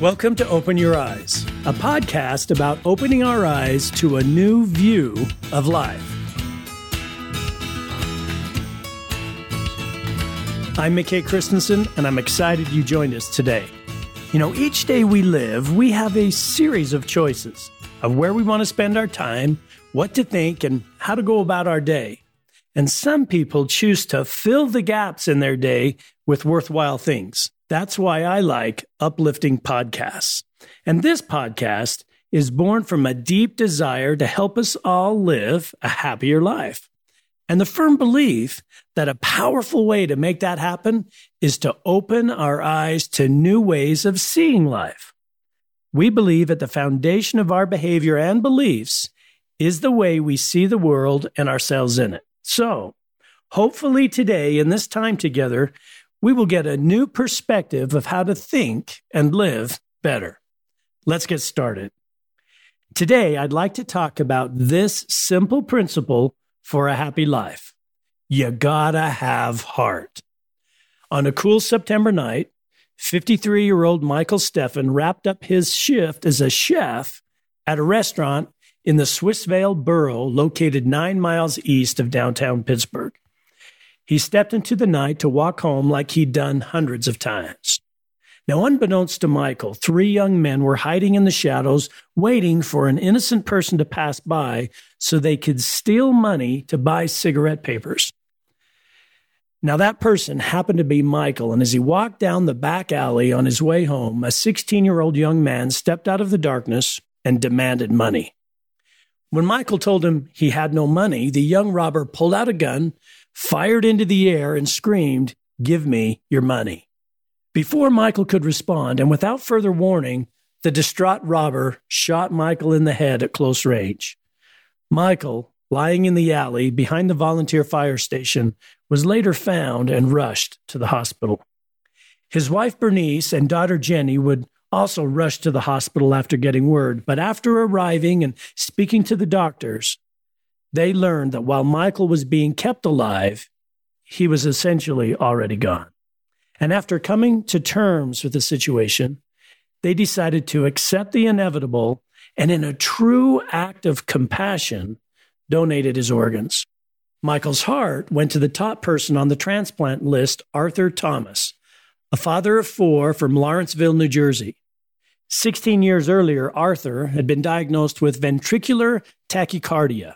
Welcome to Open Your Eyes, a podcast about opening our eyes to a new view of life. I'm McKay Christensen, and I'm excited you joined us today. You know, each day we live, we have a series of choices of where we want to spend our time, what to think, and how to go about our day. And some people choose to fill the gaps in their day with worthwhile things. That's why I like uplifting podcasts. And this podcast is born from a deep desire to help us all live a happier life. And the firm belief that a powerful way to make that happen is to open our eyes to new ways of seeing life. We believe at the foundation of our behavior and beliefs is the way we see the world and ourselves in it. So, hopefully, today, in this time together, we will get a new perspective of how to think and live better. Let's get started. Today, I'd like to talk about this simple principle for a happy life. You gotta have heart. On a cool September night, 53 year old Michael Stepien wrapped up his shift as a chef at a restaurant in the Swissvale borough located nine miles east of downtown Pittsburgh. He stepped into the night to walk home like he'd done hundreds of times. Now, unbeknownst to Michael, three young men were hiding in the shadows, waiting for an innocent person to pass by so they could steal money to buy cigarette papers. Now, that person happened to be Michael, and as he walked down the back alley on his way home, a 16 year old young man stepped out of the darkness and demanded money. When Michael told him he had no money, the young robber pulled out a gun, fired into the air, and screamed, Give me your money. Before Michael could respond, and without further warning, the distraught robber shot Michael in the head at close range. Michael, lying in the alley behind the volunteer fire station, was later found and rushed to the hospital. His wife Bernice and daughter Jenny would also rush to the hospital after getting word, but after arriving and speaking to the doctors, they learned that while Michael was being kept alive, he was essentially already gone. And after coming to terms with the situation, they decided to accept the inevitable and, in a true act of compassion, donated his organs. Michael's heart went to the top person on the transplant list, Arthur Thomas, a father of four from Lawrenceville, New Jersey. 16 years earlier, Arthur had been diagnosed with ventricular tachycardia,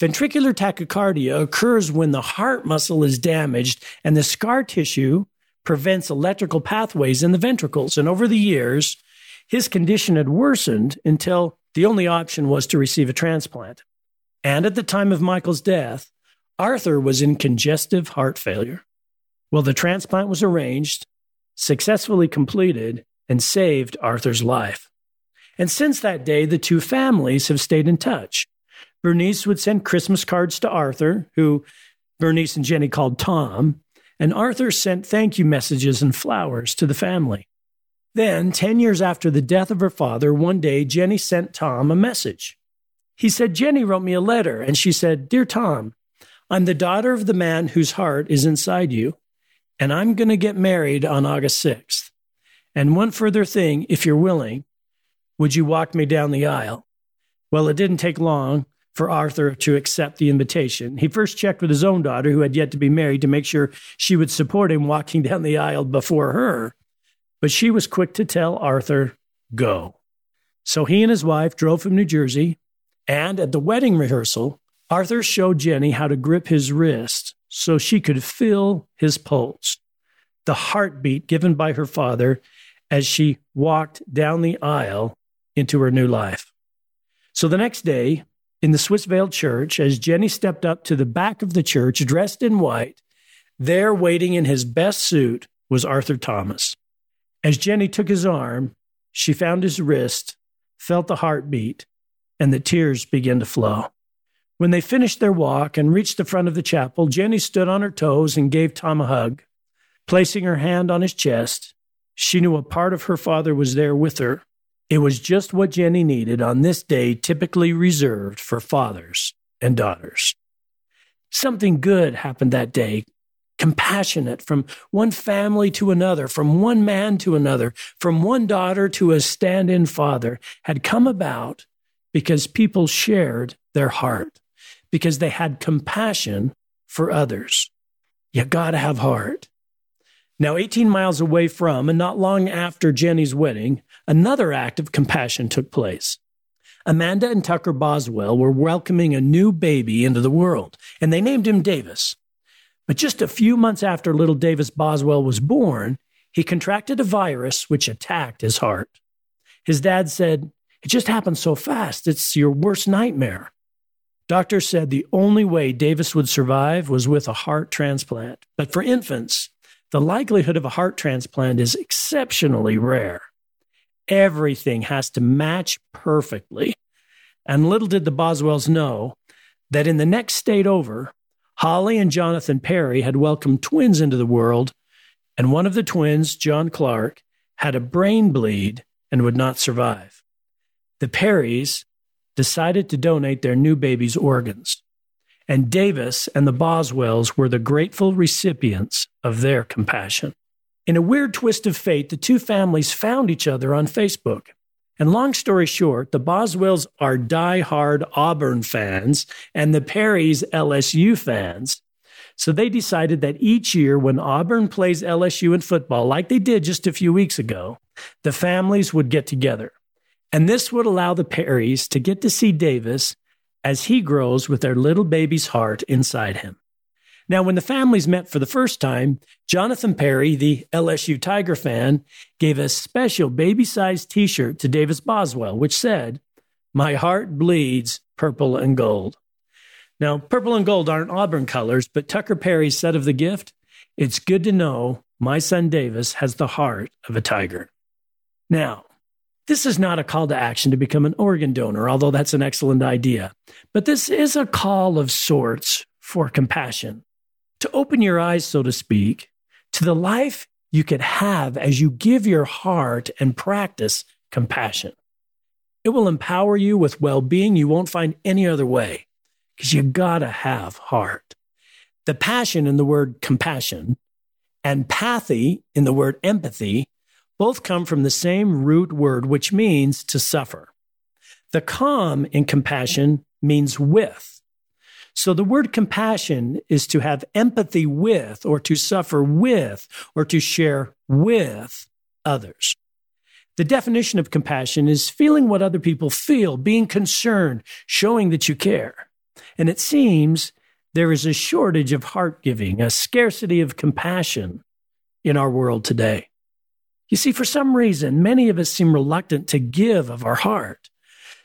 Ventricular tachycardia occurs when the heart muscle is damaged and the scar tissue prevents electrical pathways in the ventricles. And over the years, his condition had worsened until the only option was to receive a transplant. And at the time of Michael's death, Arthur was in congestive heart failure. Well, the transplant was arranged, successfully completed, and saved Arthur's life. And since that day, the two families have stayed in touch. Bernice would send Christmas cards to Arthur, who Bernice and Jenny called Tom, and Arthur sent thank you messages and flowers to the family. Then, 10 years after the death of her father, one day Jenny sent Tom a message. He said, Jenny wrote me a letter, and she said, Dear Tom, I'm the daughter of the man whose heart is inside you, and I'm going to get married on August 6th. And one further thing, if you're willing, would you walk me down the aisle? Well, it didn't take long for Arthur to accept the invitation. He first checked with his own daughter, who had yet to be married, to make sure she would support him walking down the aisle before her. But she was quick to tell Arthur, go. So he and his wife drove from New Jersey, and at the wedding rehearsal, Arthur showed Jenny how to grip his wrist so she could feel his pulse, the heartbeat given by her father as she walked down the aisle into her new life. So the next day, in the Swissvale church, as Jenny stepped up to the back of the church dressed in white, there waiting in his best suit was Arthur Thomas. As Jenny took his arm, she found his wrist, felt the heartbeat, and the tears began to flow. When they finished their walk and reached the front of the chapel, Jenny stood on her toes and gave Tom a hug. Placing her hand on his chest, she knew a part of her father was there with her it was just what Jenny needed on this day typically reserved for fathers and daughters. Something good happened that day. compassionate from one family to another, from one man to another, from one daughter to a stand in father, had come about because people shared their heart, because they had compassion for others. You gotta have heart. Now, 18 miles away from and not long after Jenny's wedding, another act of compassion took place. Amanda and Tucker Boswell were welcoming a new baby into the world, and they named him Davis. But just a few months after little Davis Boswell was born, he contracted a virus which attacked his heart. His dad said, It just happened so fast. It's your worst nightmare. Doctors said the only way Davis would survive was with a heart transplant. But for infants, the likelihood of a heart transplant is exceptionally rare. Everything has to match perfectly. And little did the Boswells know that in the next state over, Holly and Jonathan Perry had welcomed twins into the world, and one of the twins, John Clark, had a brain bleed and would not survive. The Perrys decided to donate their new baby's organs, and Davis and the Boswells were the grateful recipients of their compassion. In a weird twist of fate, the two families found each other on Facebook and long story short, the Boswells are die-hard Auburn fans and the Perrys LSU fans. So they decided that each year when Auburn plays LSU in football, like they did just a few weeks ago, the families would get together. And this would allow the Perrys to get to see Davis as he grows with their little baby's heart inside him. Now, when the families met for the first time, Jonathan Perry, the LSU Tiger fan, gave a special baby sized t shirt to Davis Boswell, which said, My heart bleeds purple and gold. Now, purple and gold aren't Auburn colors, but Tucker Perry said of the gift, It's good to know my son Davis has the heart of a tiger. Now, this is not a call to action to become an organ donor, although that's an excellent idea. But this is a call of sorts for compassion to open your eyes, so to speak, to the life you could have as you give your heart and practice compassion. It will empower you with well being you won't find any other way because you gotta have heart. The passion in the word compassion and pathy in the word empathy both come from the same root word, which means to suffer. The com in compassion means with. So the word compassion is to have empathy with, or to suffer with, or to share with others. The definition of compassion is feeling what other people feel, being concerned, showing that you care. And it seems there is a shortage of heart giving, a scarcity of compassion in our world today. You see, for some reason, many of us seem reluctant to give of our heart.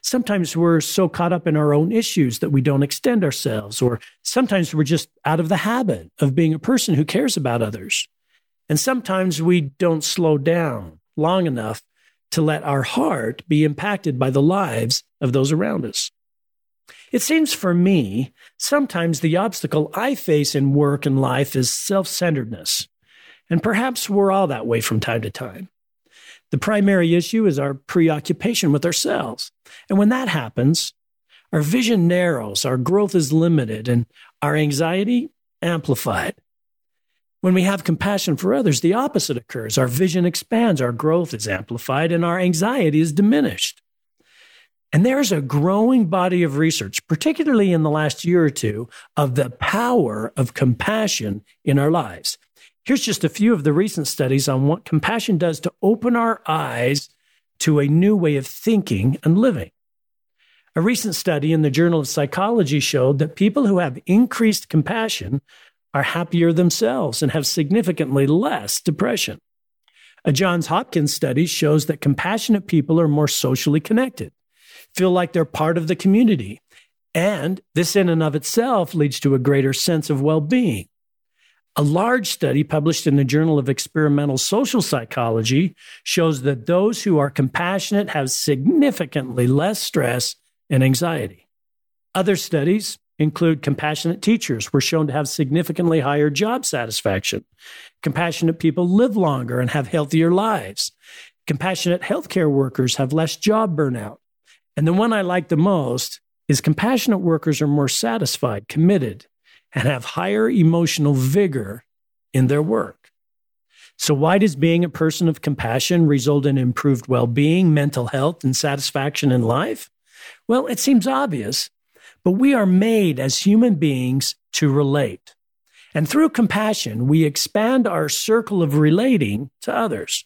Sometimes we're so caught up in our own issues that we don't extend ourselves, or sometimes we're just out of the habit of being a person who cares about others. And sometimes we don't slow down long enough to let our heart be impacted by the lives of those around us. It seems for me, sometimes the obstacle I face in work and life is self centeredness. And perhaps we're all that way from time to time. The primary issue is our preoccupation with ourselves. And when that happens, our vision narrows, our growth is limited, and our anxiety amplified. When we have compassion for others, the opposite occurs. Our vision expands, our growth is amplified, and our anxiety is diminished. And there's a growing body of research, particularly in the last year or two, of the power of compassion in our lives. Here's just a few of the recent studies on what compassion does to open our eyes to a new way of thinking and living. A recent study in the Journal of Psychology showed that people who have increased compassion are happier themselves and have significantly less depression. A Johns Hopkins study shows that compassionate people are more socially connected, feel like they're part of the community, and this in and of itself leads to a greater sense of well being. A large study published in the Journal of Experimental Social Psychology shows that those who are compassionate have significantly less stress and anxiety. Other studies include compassionate teachers were shown to have significantly higher job satisfaction. Compassionate people live longer and have healthier lives. Compassionate healthcare workers have less job burnout. And the one I like the most is compassionate workers are more satisfied, committed, and have higher emotional vigor in their work. So, why does being a person of compassion result in improved well being, mental health, and satisfaction in life? Well, it seems obvious, but we are made as human beings to relate. And through compassion, we expand our circle of relating to others.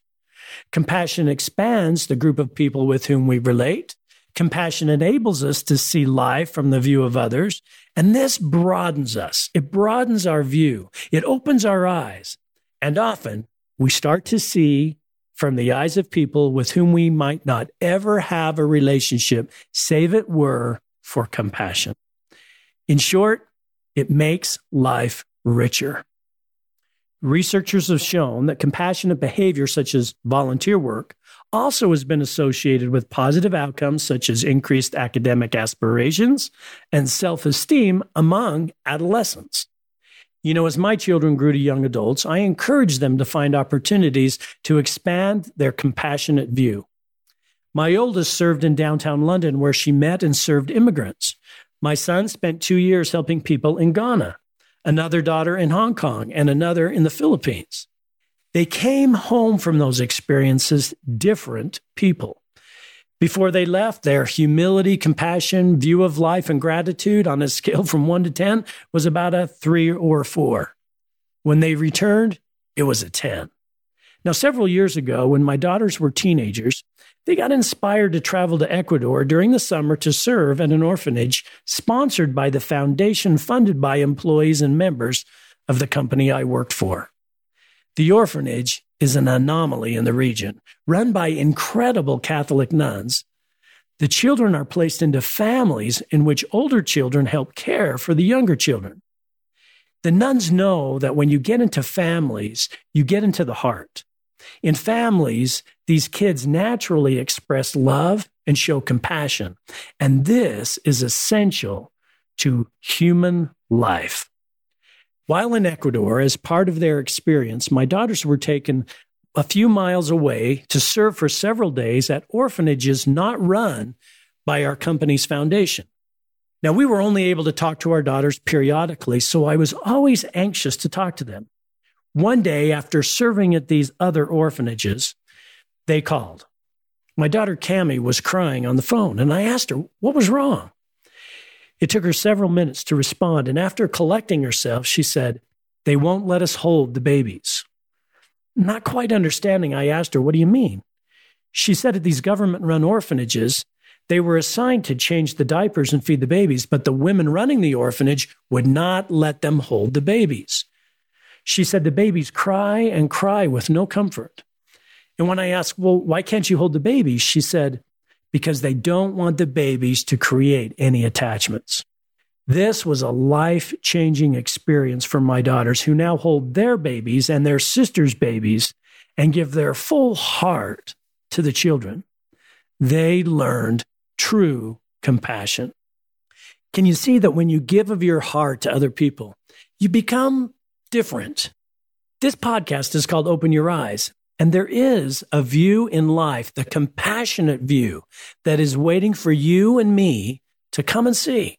Compassion expands the group of people with whom we relate. Compassion enables us to see life from the view of others. And this broadens us. It broadens our view. It opens our eyes. And often we start to see from the eyes of people with whom we might not ever have a relationship, save it were for compassion. In short, it makes life richer. Researchers have shown that compassionate behavior, such as volunteer work, also has been associated with positive outcomes such as increased academic aspirations and self esteem among adolescents. You know, as my children grew to young adults, I encouraged them to find opportunities to expand their compassionate view. My oldest served in downtown London, where she met and served immigrants. My son spent two years helping people in Ghana another daughter in Hong Kong, and another in the Philippines. They came home from those experiences different people. Before they left, their humility, compassion, view of life, and gratitude on a scale from one to 10 was about a three or four. When they returned, it was a 10. Now, several years ago, when my daughters were teenagers, they got inspired to travel to Ecuador during the summer to serve at an orphanage sponsored by the foundation funded by employees and members of the company I worked for. The orphanage is an anomaly in the region, run by incredible Catholic nuns. The children are placed into families in which older children help care for the younger children. The nuns know that when you get into families, you get into the heart. In families, these kids naturally express love and show compassion. And this is essential to human life. While in Ecuador, as part of their experience, my daughters were taken a few miles away to serve for several days at orphanages not run by our company's foundation. Now, we were only able to talk to our daughters periodically, so I was always anxious to talk to them. One day, after serving at these other orphanages, they called. My daughter Cami was crying on the phone, and I asked her what was wrong. It took her several minutes to respond, and after collecting herself, she said, They won't let us hold the babies. Not quite understanding, I asked her, What do you mean? She said at these government run orphanages, they were assigned to change the diapers and feed the babies, but the women running the orphanage would not let them hold the babies. She said the babies cry and cry with no comfort. And when I asked, well, why can't you hold the babies? She said, because they don't want the babies to create any attachments. This was a life changing experience for my daughters who now hold their babies and their sisters' babies and give their full heart to the children. They learned true compassion. Can you see that when you give of your heart to other people, you become different. This podcast is called Open Your Eyes. And there is a view in life, the compassionate view that is waiting for you and me to come and see.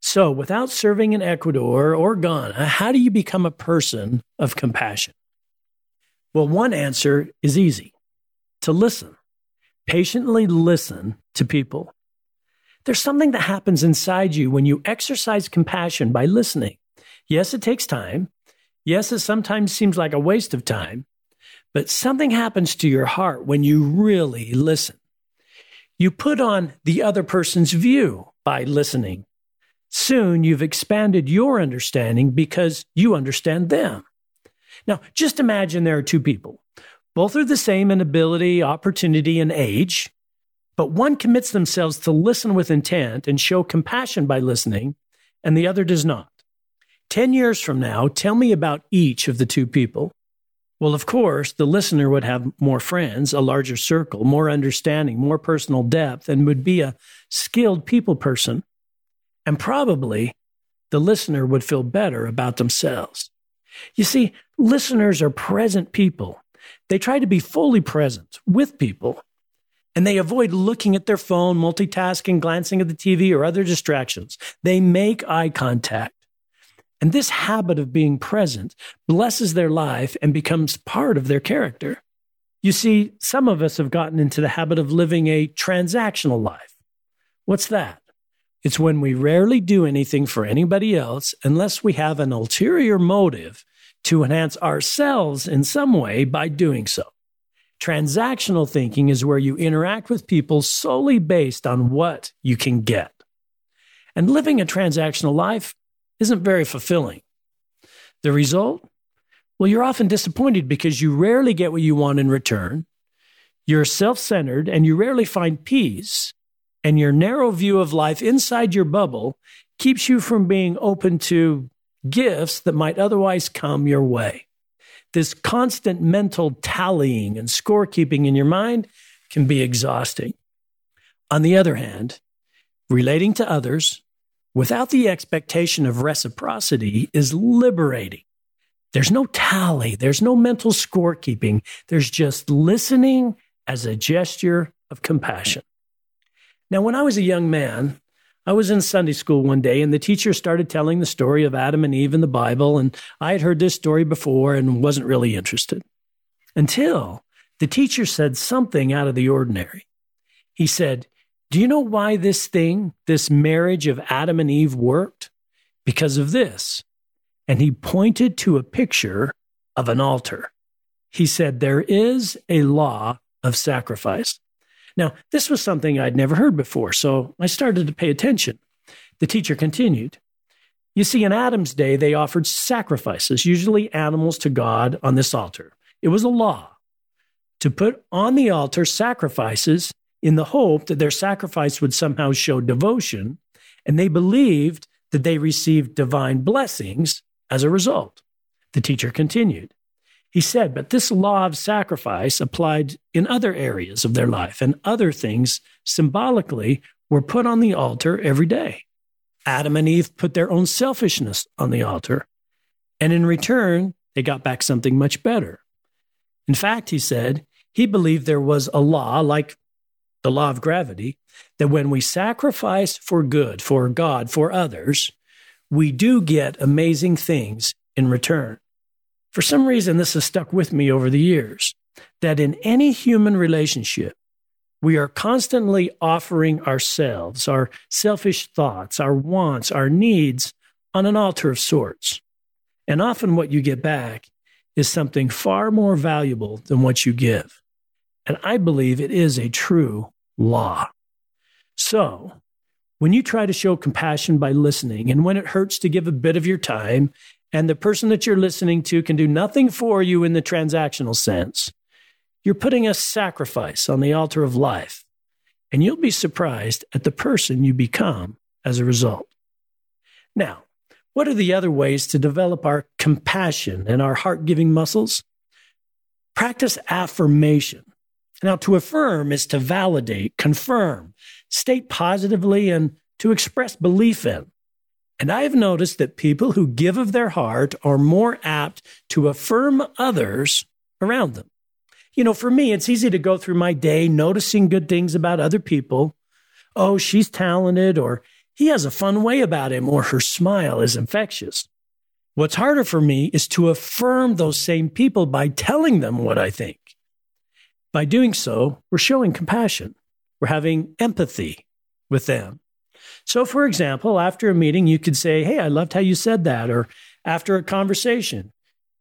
So, without serving in Ecuador or Ghana, how do you become a person of compassion? Well, one answer is easy to listen, patiently listen to people. There's something that happens inside you when you exercise compassion by listening. Yes, it takes time. Yes, it sometimes seems like a waste of time, but something happens to your heart when you really listen. You put on the other person's view by listening. Soon you've expanded your understanding because you understand them. Now, just imagine there are two people. Both are the same in ability, opportunity, and age, but one commits themselves to listen with intent and show compassion by listening, and the other does not. 10 years from now, tell me about each of the two people. Well, of course, the listener would have more friends, a larger circle, more understanding, more personal depth, and would be a skilled people person. And probably the listener would feel better about themselves. You see, listeners are present people. They try to be fully present with people, and they avoid looking at their phone, multitasking, glancing at the TV, or other distractions. They make eye contact And this habit of being present blesses their life and becomes part of their character. You see, some of us have gotten into the habit of living a transactional life. What's that? It's when we rarely do anything for anybody else unless we have an ulterior motive to enhance ourselves in some way by doing so. Transactional thinking is where you interact with people solely based on what you can get. And living a transactional life isn't very fulfilling. The result? Well, you're often disappointed because you rarely get what you want in return. You're self centered and you rarely find peace. And your narrow view of life inside your bubble keeps you from being open to gifts that might otherwise come your way. This constant mental tallying and scorekeeping in your mind can be exhausting. On the other hand, relating to others without the expectation of reciprocity is liberating. There's no tally, there's no mental scorekeeping. There's just listening as a gesture of compassion. Now, when I was a young man, I was in Sunday school one day and the teacher started telling the story of Adam and Eve in the Bible. And I had heard this story before and wasn't really interested until the teacher said something out of the ordinary. He said, do you know why this thing, this marriage of Adam and Eve worked? Because of this. And he pointed to a picture of an altar. He said, There is a law of sacrifice. Now, this was something I'd never heard before, so I started to pay attention. The teacher continued. You see, in Adam's day, they offered sacrifices, usually animals to God, on this altar. It was a law to put on the altar sacrifices in the hope that their sacrifice would somehow show devotion, and they believed that they received divine blessings as a result. The teacher continued. He said, but this law of sacrifice applied in other areas of their life, and other things symbolically were put on the altar every day. Adam and Eve put their own selfishness on the altar, and in return, they got back something much better. In fact, he said, he believed there was a law like the law of gravity, that when we sacrifice for good, for God, for others, we do get amazing things in return. For some reason, this has stuck with me over the years that in any human relationship, we are constantly offering ourselves, our selfish thoughts, our wants, our needs on an altar of sorts. And often what you get back is something far more valuable than what you give. And I believe it is a true law. So, when you try to show compassion by listening, and when it hurts to give a bit of your time, and the person that you're listening to can do nothing for you in the transactional sense, you're putting a sacrifice on the altar of life. And you'll be surprised at the person you become as a result. Now, what are the other ways to develop our compassion and our heart giving muscles? Practice affirmation. Now, to affirm is to validate, confirm, state positively, and to express belief in. And I have noticed that people who give of their heart are more apt to affirm others around them. You know, for me, it's easy to go through my day noticing good things about other people. Oh, she's talented, or he has a fun way about him, or her smile is infectious. What's harder for me is to affirm those same people by telling them what I think. By doing so, we're showing compassion. We're having empathy with them. So, for example, after a meeting, you could say, Hey, I loved how you said that. Or after a conversation,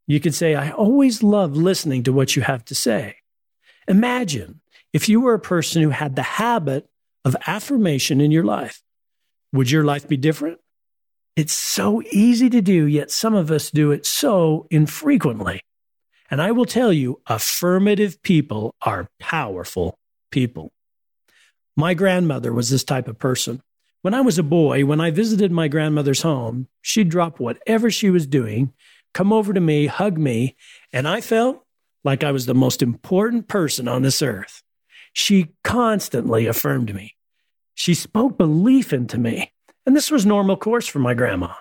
you could say, I always love listening to what you have to say. Imagine if you were a person who had the habit of affirmation in your life. Would your life be different? It's so easy to do, yet some of us do it so infrequently. And I will tell you, affirmative people are powerful people. My grandmother was this type of person. When I was a boy, when I visited my grandmother's home, she'd drop whatever she was doing, come over to me, hug me, and I felt like I was the most important person on this earth. She constantly affirmed me. She spoke belief into me. And this was normal course for my grandma.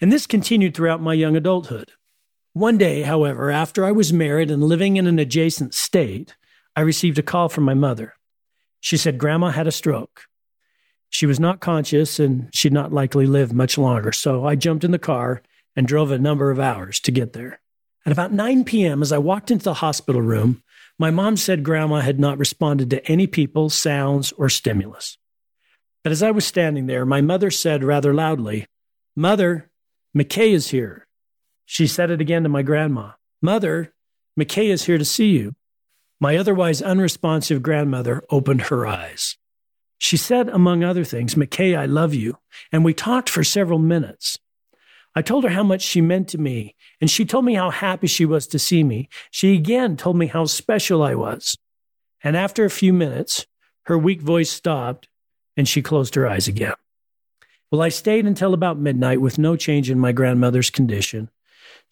And this continued throughout my young adulthood. One day, however, after I was married and living in an adjacent state, I received a call from my mother. She said Grandma had a stroke. She was not conscious and she'd not likely live much longer. So I jumped in the car and drove a number of hours to get there. At about 9 p.m., as I walked into the hospital room, my mom said grandma had not responded to any people, sounds, or stimulus. But as I was standing there, my mother said rather loudly, Mother, McKay is here. She said it again to my grandma Mother, McKay is here to see you. My otherwise unresponsive grandmother opened her eyes. She said, among other things, McKay, I love you. And we talked for several minutes. I told her how much she meant to me, and she told me how happy she was to see me. She again told me how special I was. And after a few minutes, her weak voice stopped and she closed her eyes again. Well, I stayed until about midnight with no change in my grandmother's condition.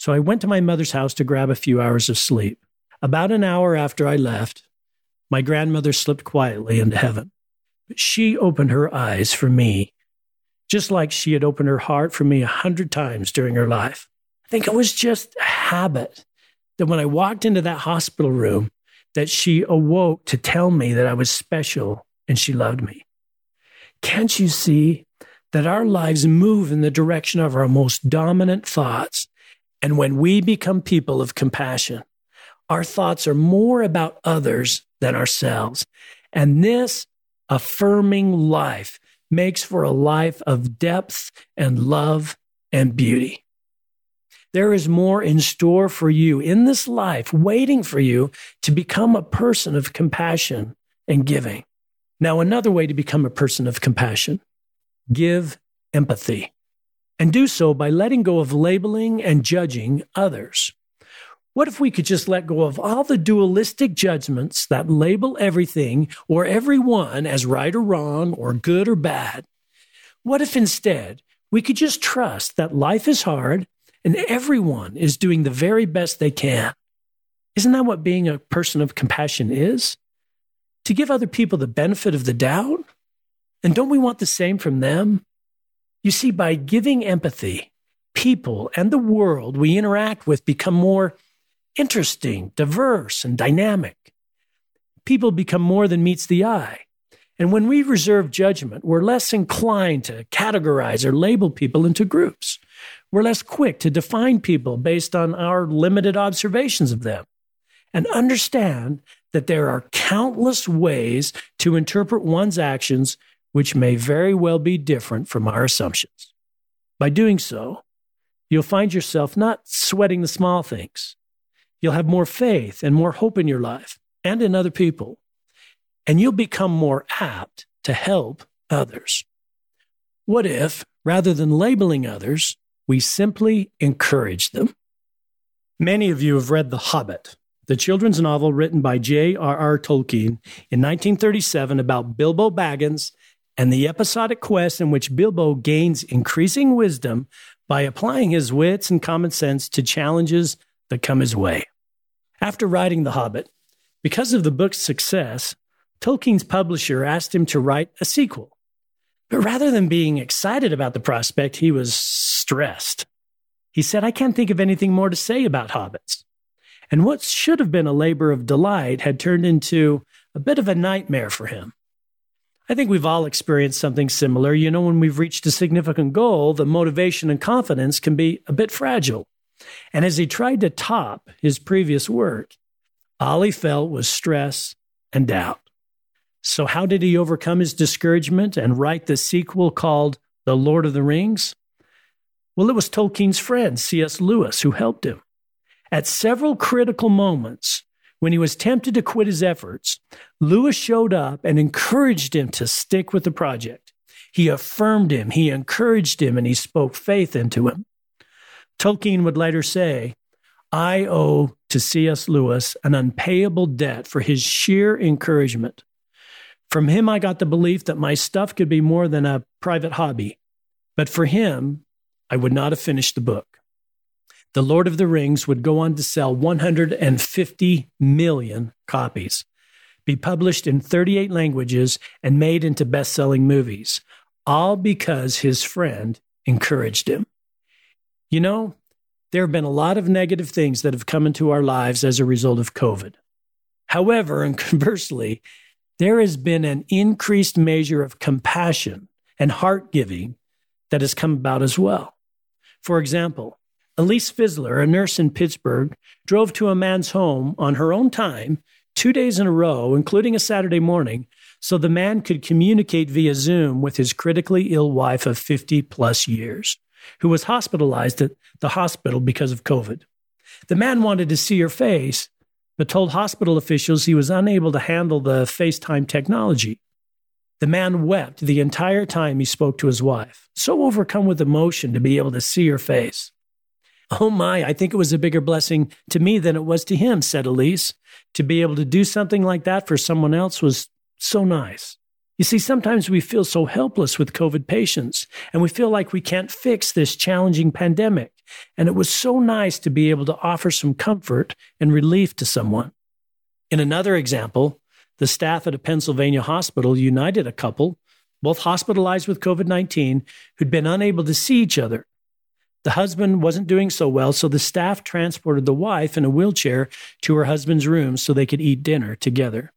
So I went to my mother's house to grab a few hours of sleep. About an hour after I left, my grandmother slipped quietly into heaven. But she opened her eyes for me, just like she had opened her heart for me a hundred times during her life. I think it was just a habit that when I walked into that hospital room, that she awoke to tell me that I was special and she loved me. Can't you see that our lives move in the direction of our most dominant thoughts? And when we become people of compassion, our thoughts are more about others than ourselves. And this affirming life makes for a life of depth and love and beauty. There is more in store for you in this life, waiting for you to become a person of compassion and giving. Now, another way to become a person of compassion, give empathy and do so by letting go of labeling and judging others. What if we could just let go of all the dualistic judgments that label everything or everyone as right or wrong or good or bad? What if instead we could just trust that life is hard and everyone is doing the very best they can? Isn't that what being a person of compassion is? to give other people the benefit of the doubt? And don't we want the same from them? You see, by giving empathy, people and the world we interact with become more interesting, diverse, and dynamic. People become more than meets the eye. And when we reserve judgment, we're less inclined to categorize or label people into groups. We're less quick to define people based on our limited observations of them and understand that there are countless ways to interpret one's actions which may very well be different from our assumptions. By doing so, you'll find yourself not sweating the small things. You'll have more faith and more hope in your life and in other people, and you'll become more apt to help others. What if, rather than labeling others, we simply encourage them? Many of you have read The Hobbit, the children's novel written by J.R.R. Tolkien in 1937 about Bilbo Baggins and the episodic quest in which Bilbo gains increasing wisdom by applying his wits and common sense to challenges that come his way. After writing The Hobbit, because of the book's success, Tolkien's publisher asked him to write a sequel. But rather than being excited about the prospect, he was stressed. He said, I can't think of anything more to say about hobbits. And what should have been a labor of delight had turned into a bit of a nightmare for him. I think we've all experienced something similar. You know, when we've reached a significant goal, the motivation and confidence can be a bit fragile. And as he tried to top his previous work, all he felt was stress and doubt. So, how did he overcome his discouragement and write the sequel called The Lord of the Rings? Well, it was Tolkien's friend, C.S. Lewis, who helped him. At several critical moments, when he was tempted to quit his efforts, Lewis showed up and encouraged him to stick with the project. He affirmed him, he encouraged him, and he spoke faith into him. Tolkien would later say, I owe to C.S. Lewis an unpayable debt for his sheer encouragement. From him, I got the belief that my stuff could be more than a private hobby. But for him, I would not have finished the book. The Lord of the Rings would go on to sell 150 million copies, be published in 38 languages, and made into best selling movies, all because his friend encouraged him. You know, there have been a lot of negative things that have come into our lives as a result of COVID. However, and conversely, there has been an increased measure of compassion and heart giving that has come about as well. For example, Elise Fizzler, a nurse in Pittsburgh, drove to a man's home on her own time two days in a row, including a Saturday morning, so the man could communicate via Zoom with his critically ill wife of 50 plus years, who was hospitalized at the hospital because of COVID. The man wanted to see her face, but told hospital officials he was unable to handle the FaceTime technology. The man wept the entire time he spoke to his wife, so overcome with emotion to be able to see her face. Oh my, I think it was a bigger blessing to me than it was to him, said Elise. To be able to do something like that for someone else was so nice. You see, sometimes we feel so helpless with COVID patients and we feel like we can't fix this challenging pandemic. And it was so nice to be able to offer some comfort and relief to someone. In another example, the staff at a Pennsylvania hospital united a couple, both hospitalized with COVID 19, who'd been unable to see each other the husband wasn't doing so well, so the staff transported the wife in a wheelchair to her husband's room so they could eat dinner together.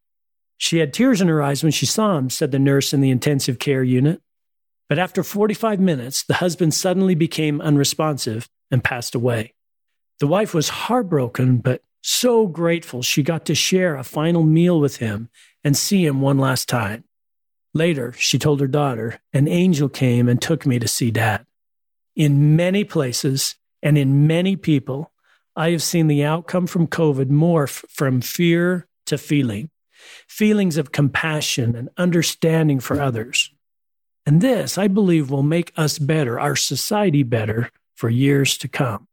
She had tears in her eyes when she saw him, said the nurse in the intensive care unit. But after 45 minutes, the husband suddenly became unresponsive and passed away. The wife was heartbroken, but so grateful she got to share a final meal with him and see him one last time. Later, she told her daughter, an angel came and took me to see dad. In many places and in many people, I have seen the outcome from COVID morph from fear to feeling, feelings of compassion and understanding for others. And this, I believe, will make us better, our society better for years to come.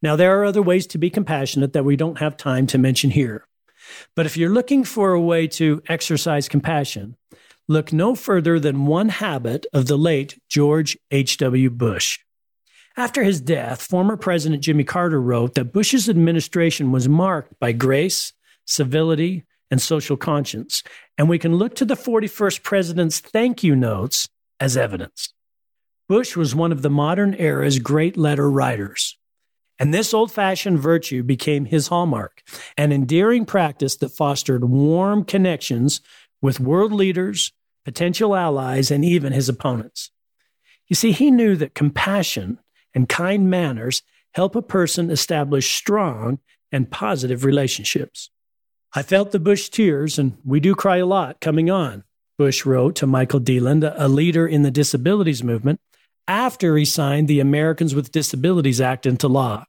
Now, there are other ways to be compassionate that we don't have time to mention here. But if you're looking for a way to exercise compassion, look no further than one habit of the late George H.W. Bush. After his death, former President Jimmy Carter wrote that Bush's administration was marked by grace, civility, and social conscience, and we can look to the 41st president's thank you notes as evidence. Bush was one of the modern era's great letter writers. And this old fashioned virtue became his hallmark, an endearing practice that fostered warm connections with world leaders, potential allies, and even his opponents. You see, he knew that compassion and kind manners help a person establish strong and positive relationships. I felt the Bush tears, and we do cry a lot coming on, Bush wrote to Michael Deland, a leader in the disabilities movement, after he signed the Americans with Disabilities Act into law.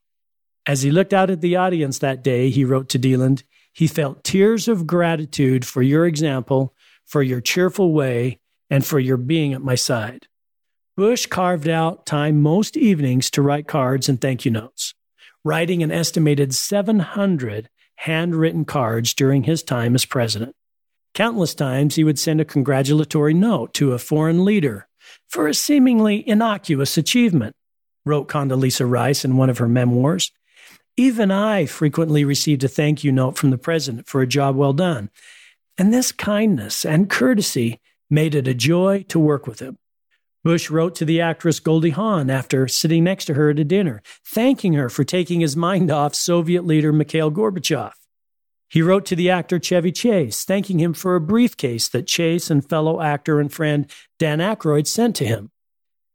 As he looked out at the audience that day, he wrote to Deland, he felt tears of gratitude for your example, for your cheerful way, and for your being at my side. Bush carved out time most evenings to write cards and thank you notes, writing an estimated 700 handwritten cards during his time as president. Countless times he would send a congratulatory note to a foreign leader for a seemingly innocuous achievement, wrote Condoleezza Rice in one of her memoirs. Even I frequently received a thank you note from the president for a job well done. And this kindness and courtesy made it a joy to work with him. Bush wrote to the actress Goldie Hawn after sitting next to her at a dinner, thanking her for taking his mind off Soviet leader Mikhail Gorbachev. He wrote to the actor Chevy Chase, thanking him for a briefcase that Chase and fellow actor and friend Dan Aykroyd sent to him.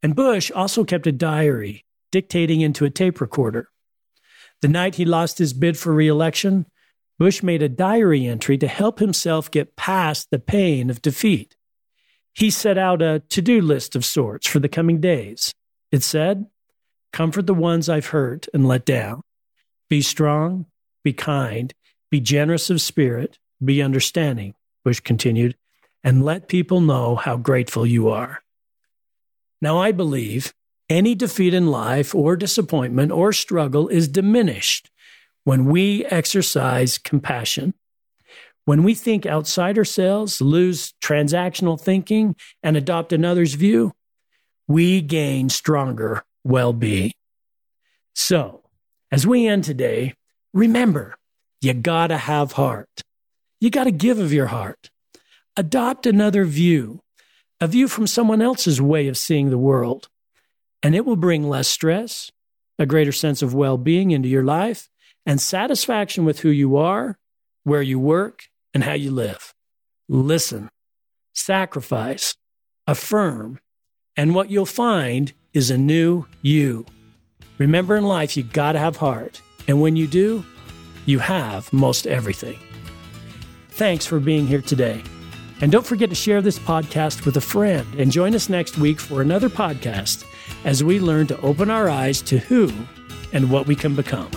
And Bush also kept a diary, dictating into a tape recorder. The night he lost his bid for reelection, Bush made a diary entry to help himself get past the pain of defeat. He set out a to do list of sorts for the coming days. It said, Comfort the ones I've hurt and let down. Be strong, be kind, be generous of spirit, be understanding, Bush continued, and let people know how grateful you are. Now, I believe any defeat in life or disappointment or struggle is diminished when we exercise compassion. When we think outside ourselves, lose transactional thinking, and adopt another's view, we gain stronger well being. So, as we end today, remember you gotta have heart. You gotta give of your heart. Adopt another view, a view from someone else's way of seeing the world and it will bring less stress, a greater sense of well being into your life, and satisfaction with who you are, where you work, and how you live. Listen, sacrifice, affirm, and what you'll find is a new you. Remember in life, you gotta have heart, and when you do, you have most everything. Thanks for being here today. And don't forget to share this podcast with a friend and join us next week for another podcast as we learn to open our eyes to who and what we can become.